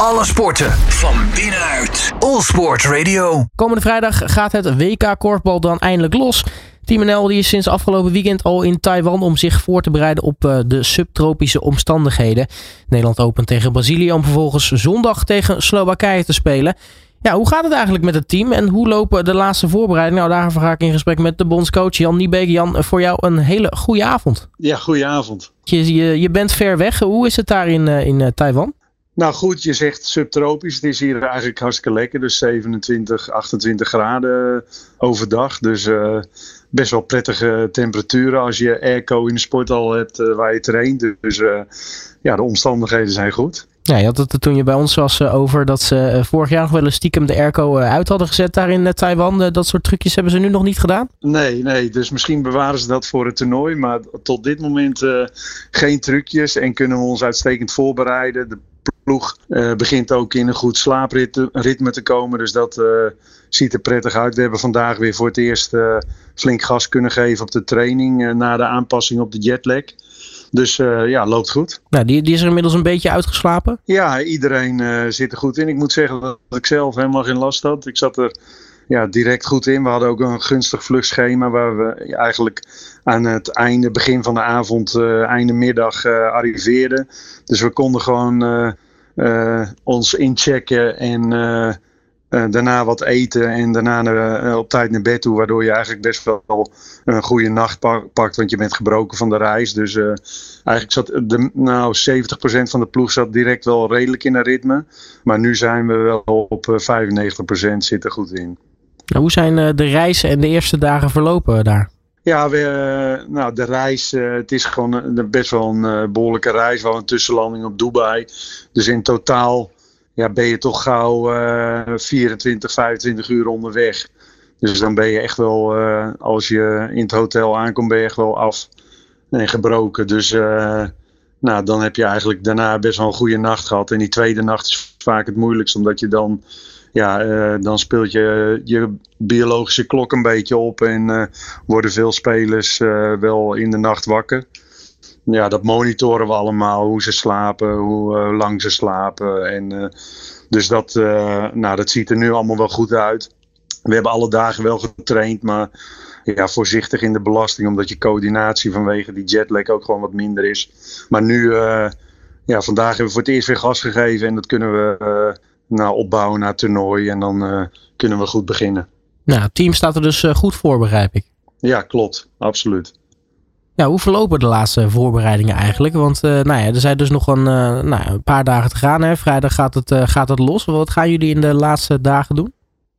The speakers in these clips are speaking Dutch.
Alle sporten van binnenuit. All Sport Radio. Komende vrijdag gaat het WK korfbal dan eindelijk los. Team NL die is sinds afgelopen weekend al in Taiwan om zich voor te bereiden op eh, de subtropische omstandigheden. Nederland opent tegen Brazilië om vervolgens zondag tegen Slowakije te spelen. Ja, hoe gaat het eigenlijk met het team en hoe lopen de laatste voorbereidingen? Nou, daarvoor ga ik in gesprek met de bondscoach Jan Niebeek. Jan, voor jou een hele goede avond. Ja, goede avond. Je, je, je bent ver weg. Hoe is het daar in, eh, in eh, Taiwan? Nou goed, je zegt subtropisch. Het is hier eigenlijk hartstikke lekker. Dus 27, 28 graden overdag. Dus uh, best wel prettige temperaturen als je airco in de sporthal hebt uh, waar je traint. Dus uh, ja, de omstandigheden zijn goed. Ja, je had het toen je bij ons was over dat ze vorig jaar nog wel eens stiekem de airco uit hadden gezet daar in Taiwan. dat soort trucjes hebben ze nu nog niet gedaan? Nee, nee. Dus misschien bewaren ze dat voor het toernooi. Maar tot dit moment geen trucjes en kunnen we ons uitstekend voorbereiden. De ploeg uh, begint ook in een goed slaapritme te komen. Dus dat uh, ziet er prettig uit. We hebben vandaag weer voor het eerst uh, flink gas kunnen geven op de training na de aanpassing op de jetlag. Dus ja, loopt goed. Nou, die, die is er inmiddels een beetje uitgeslapen? Ja, iedereen zit er goed in. Ik moet zeggen dat ik zelf helemaal geen last had. Ik zat er ja, direct goed in. We hadden ook een gunstig vluchtschema waar we eigenlijk aan het einde, begin van de avond, einde middag arriveerden. Dus we konden gewoon uh, ons inchecken en daarna wat eten en daarna op tijd naar bed toe. Waardoor je eigenlijk best wel een goede nacht pakt, want je bent gebroken van de reis. Dus eigenlijk zat de, nou, 70% van de ploeg zat direct wel redelijk in een ritme. Maar nu zijn we wel op 95% zitten goed in. Nou, hoe zijn de reizen en de eerste dagen verlopen daar? Ja, we, nou, de reis, uh, het is gewoon best wel een behoorlijke reis. We een tussenlanding op Dubai. Dus in totaal ja, ben je toch gauw uh, 24, 25 uur onderweg. Dus dan ben je echt wel, als je in het hotel aankomt, ben je echt wel af en gebroken. Dus nou, dan heb je eigenlijk daarna best wel een goede nacht gehad. En die tweede nacht is vaak het moeilijkst, omdat je dan ja, uh, dan speelt je je biologische klok een beetje op en uh, worden veel spelers uh, wel in de nacht wakker. Ja, dat monitoren we allemaal, hoe ze slapen, hoe lang ze slapen. En, dus dat, nou, dat ziet er nu allemaal wel goed uit. We hebben alle dagen wel getraind, maar ja, voorzichtig in de belasting, omdat je coördinatie vanwege die jetlag ook gewoon wat minder is. Maar nu, ja, vandaag hebben we voor het eerst weer gas gegeven en dat kunnen we nou, opbouwen naar het toernooi. En dan uh, kunnen we goed beginnen. Nou, het team staat er dus uh, goed voor, begrijp ik. Ja, klopt. Absoluut. Ja, hoe verlopen de laatste voorbereidingen eigenlijk? Want uh, nou ja, er zijn dus nog een, nou, een paar dagen te gaan. Hè? Vrijdag gaat het, gaat het los. Wat gaan jullie in de laatste dagen doen?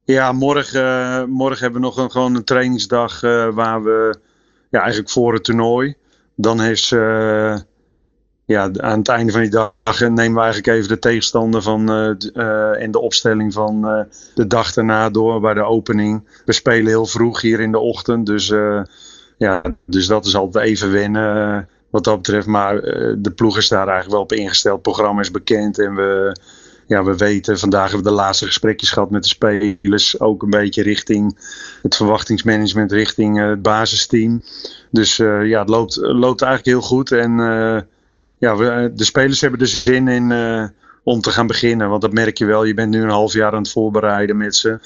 Ja, morgen, morgen hebben we nog een, gewoon een trainingsdag waar we ja, eigenlijk voor het toernooi. Dan is ja, aan het einde van die dag nemen we eigenlijk even de tegenstander van, uh, uh, en de opstelling van de dag daarna door bij de opening. We spelen heel vroeg hier in de ochtend, dus, ja, dus dat is altijd even wennen wat dat betreft. Maar de ploeg is daar eigenlijk wel op ingesteld. Programma is bekend en we, ja, we weten, vandaag hebben we de laatste gesprekjes gehad met de spelers. Ook een beetje richting het verwachtingsmanagement, richting het basisteam. Dus ja, het loopt, loopt eigenlijk heel goed en ja, we, eh, de spelers hebben er zin in uh, om te gaan beginnen. Want dat merk je wel. Je bent nu een half jaar aan het voorbereiden met ze.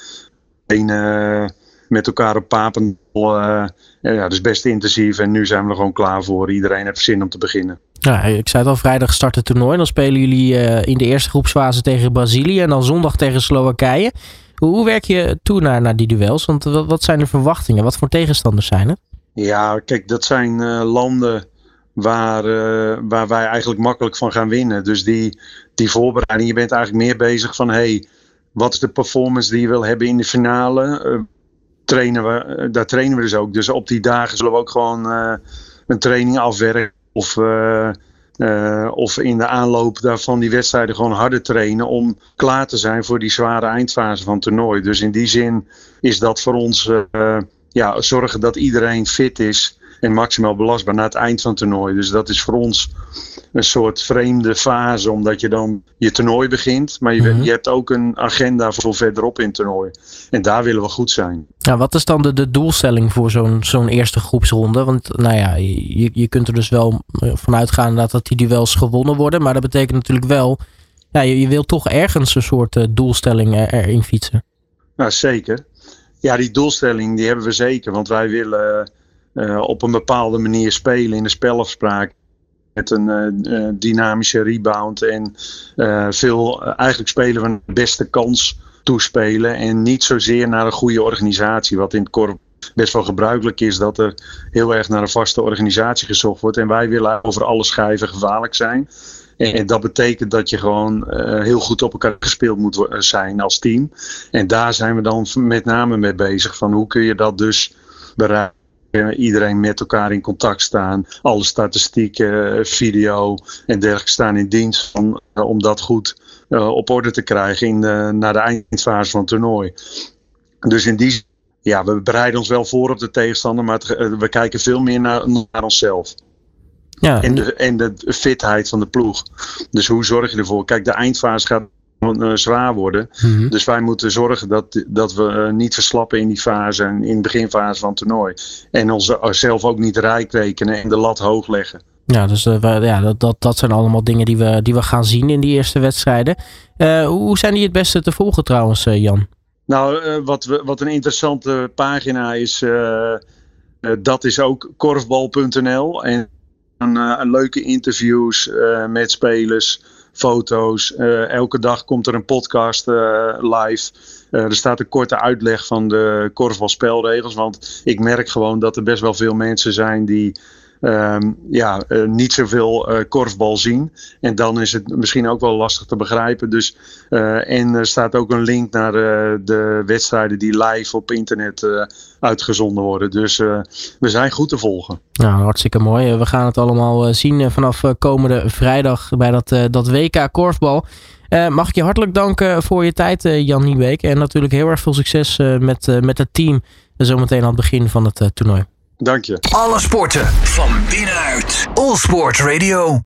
Uh, met elkaar op Papendal. Uh, ja, dus best intensief. En nu zijn we er gewoon klaar voor. Iedereen heeft zin om te beginnen. Ja, ik zei het al, vrijdag start het toernooi. Dan spelen jullie in de eerste groepsfase tegen Brazilië. En dan zondag tegen Slowakije. Hoe, hoe werk je toe naar, naar die duels? Want wat, wat zijn de verwachtingen? Wat voor tegenstanders zijn het? Ja, kijk, dat zijn landen waar, uh, waar wij eigenlijk makkelijk van gaan winnen. Dus die, die voorbereiding, je bent eigenlijk meer bezig van hey, wat is de performance die je wil hebben in de finale? Uh, trainen we, uh, daar trainen we dus ook. Dus op die dagen zullen we ook gewoon een training afwerken of, of in de aanloop daarvan die wedstrijden gewoon harder trainen om klaar te zijn voor die zware eindfase van het toernooi. Dus in die zin is dat voor ons ja, zorgen dat iedereen fit is en maximaal belastbaar na het eind van het toernooi. Dus dat is voor ons een soort vreemde fase, omdat je dan je toernooi begint, maar je, mhm. je hebt ook een agenda voor verderop in het toernooi. En daar willen we goed zijn. Ja, wat is dan de, de doelstelling voor zo'n zo'n eerste groepsronde? Want nou ja, je, je kunt er dus wel vanuit gaan dat, dat die duels gewonnen worden, maar dat betekent natuurlijk wel ja, je, je wilt toch ergens een soort doelstelling erin fietsen. Nou, zeker. Ja, die doelstelling die hebben we zeker. Want wij willen op een bepaalde manier spelen in de spelafspraak met een dynamische rebound. En veel, eigenlijk spelen we de beste kans toespelen. En niet zozeer naar een goede organisatie. Wat in het korp best wel gebruikelijk is dat er heel erg naar een vaste organisatie gezocht wordt. En wij willen over alle schijven gevaarlijk zijn. En dat betekent dat je gewoon heel goed op elkaar gespeeld moet zijn als team. En daar zijn we dan met name mee bezig. Van hoe kun je dat dus bereiken? Iedereen met elkaar in contact staan. Alle statistieken, video en dergelijke staan in dienst van, uh, om dat goed op orde te krijgen in de, naar de eindfase van het toernooi. Dus in die ja, we bereiden ons wel voor op de tegenstander, maar het, we kijken veel meer naar, naar onszelf. Ja. En, de, en de fitheid van de ploeg. Dus hoe zorg je ervoor? Kijk, de eindfase gaat zwaar worden. Mhm. Dus wij moeten zorgen dat, dat we uh, niet verslappen in die fase en in de beginfase van het toernooi. En onszelf ook niet rijk rekenen en de lat hoog leggen. Ja, dus uh, ja, dat, dat, dat zijn allemaal dingen die we, die we gaan zien in die eerste wedstrijden. hoe zijn die het beste te volgen trouwens, Jan? Nou, wat, we, wat een interessante pagina is, dat is ook korfbal.nl. En een, leuke interviews met spelers foto's. Uh, elke dag komt er een podcast uh, live. Uh, er staat een korte uitleg van de korfbalspelregels. Want ik merk gewoon dat er best wel veel mensen zijn die um, ja, uh, niet zoveel uh, korfbal zien. En dan is het misschien ook wel lastig te begrijpen. Dus, uh, en er staat ook een link naar de wedstrijden die live op internet uitgezonden worden. Dus we zijn goed te volgen. Nou, hartstikke mooi. We gaan het allemaal zien vanaf komende vrijdag bij dat, dat WK korfbal. mag ik je hartelijk danken voor je tijd, Jan Niebeek. En natuurlijk heel erg veel succes met, met het team zometeen aan het begin van het toernooi. Dank je. Alle sporten van binnenuit. All Sport Radio.